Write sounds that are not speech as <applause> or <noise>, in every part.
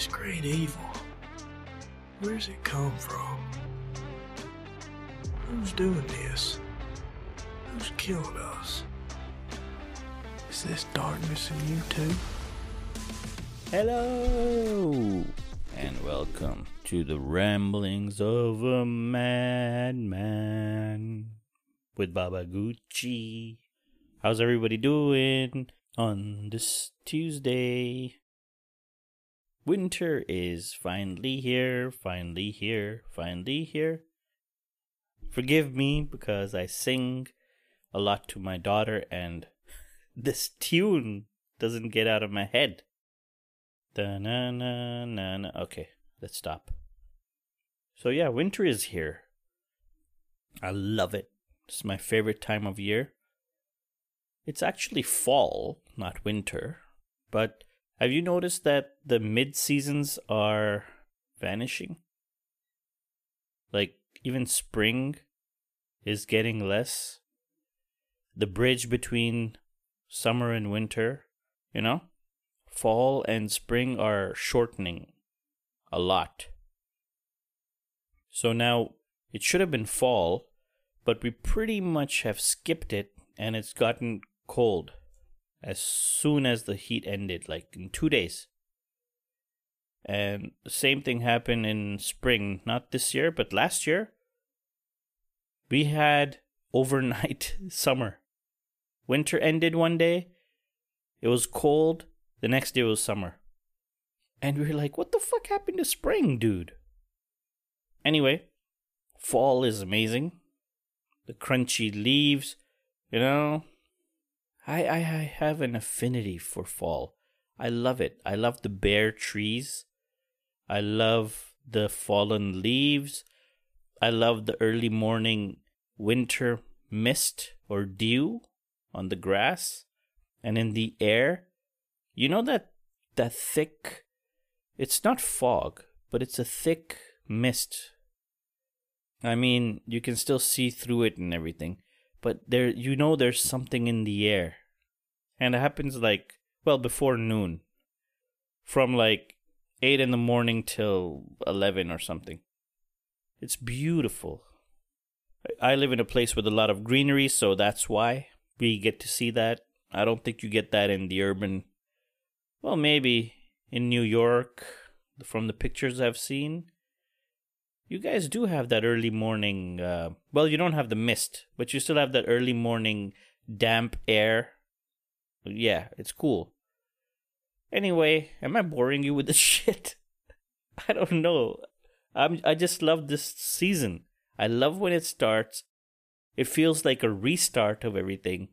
This great evil. Where's it come from? Who's doing this? Who's killing us? Is this darkness in you too? Hello and welcome to the ramblings of a madman with Baba Gucci. How's everybody doing on this Tuesday? Winter is finally here, finally here, finally here. Forgive me because I sing a lot to my daughter and <laughs> this tune doesn't get out of my head. Da-na-na-na-na. Okay, let's stop. So yeah, winter is here. I love it. It's my favorite time of year. It's actually fall, not winter. But have you noticed that the mid seasons are vanishing? Like even spring is getting less. The bridge between summer and winter, you know? fall and spring are shortening a lot. So now it should have been fall, but we pretty much have skipped it and it's gotten cold as soon as the heat ended, like in two days. And the same thing happened in spring, not this year, but last year. We had overnight <laughs> summer. Winter ended one day. It was cold. The next day was summer. And we were like, what the fuck happened to spring, dude? Anyway, fall is amazing. The crunchy leaves, you know. I, I, have an affinity for fall. I love it. I love the bare trees. I love the fallen leaves. I love the early morning winter mist or dew on the grass and in the air. You know that that thick it's not fog, but it's a thick mist. I mean, you can still see through it and everything, but there you know there's something in the air. And it happens like well before noon. From like 8 in the morning till 11 or something. It's beautiful. I live in a place with a lot of greenery, so that's why we get to see that. I don't think you get that in the urban well, maybe in New York, from the pictures I've seen, you guys do have that early morning. Uh, well, you don't have the mist, but you still have that early morning damp air. Yeah, it's cool. Anyway, am I boring you with this <laughs> shit? I don't know. I'm I just love this season. I love when it starts. It feels like a restart of everything.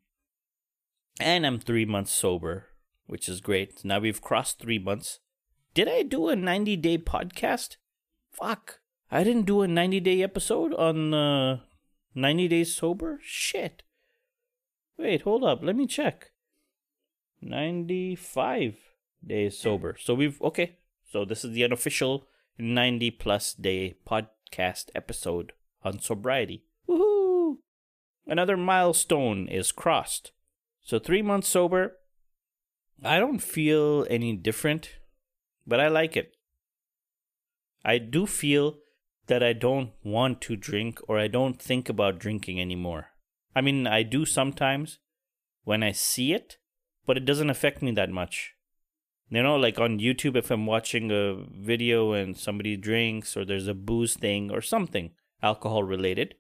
And I'm 3 months sober which is great. Now we've crossed three months. Did I do a 90 day podcast? Fuck. I didn't do a 90 day episode on uh, 90 days sober? Shit. Wait, hold up. Let me check. 95 days sober. So we've, okay. So this is the unofficial 90 plus day podcast episode on sobriety. Woohoo! Another milestone is crossed. So three months sober, I don't feel any different, but I like it. I do feel that I don't want to drink or I don't think about drinking anymore. I mean, I do sometimes when I see it, but it doesn't affect me that much. You know, like on YouTube, if I'm watching a video and somebody drinks or there's a booze thing or something alcohol related.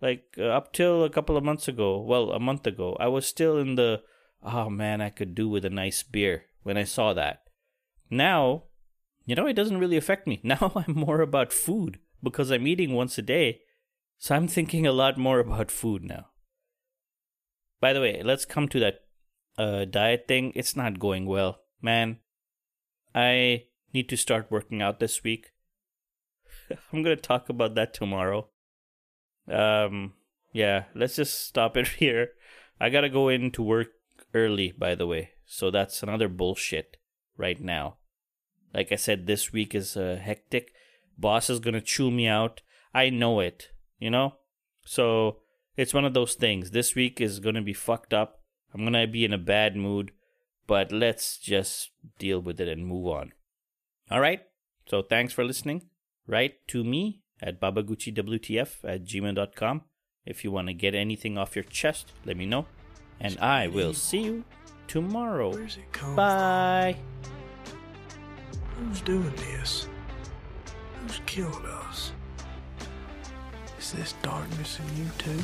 Like uh, up till a couple of months ago, well, a month ago, I was still in the oh man, I could do with a nice beer when I saw that. Now, you know, it doesn't really affect me. <laughs> Now I'm more about food because I'm eating once a day. So I'm thinking a lot more about food now. By the way, let's come to that uh, diet thing. It's not going well. Man, I need to start working out this week. <laughs> I'm to talk about that tomorrow. Um, yeah, let's just stop it <laughs> here. I got to go into work early, by the way. So that's another bullshit right now. Like I said, this week is uh, hectic. Boss is to chew me out. I know it, you know? So it's one of those things. This week is going to be fucked up. I'm going to be in a bad mood. but let's just deal with it and move on. All right. So thanks for listening. Write to me at babaguchiwtf at gmail.com. If you want to get anything off your chest, let me know. And I will see you tomorrow. Where's it come Bye. from? Who's doing this? Who's killed us? Is this darkness in you too?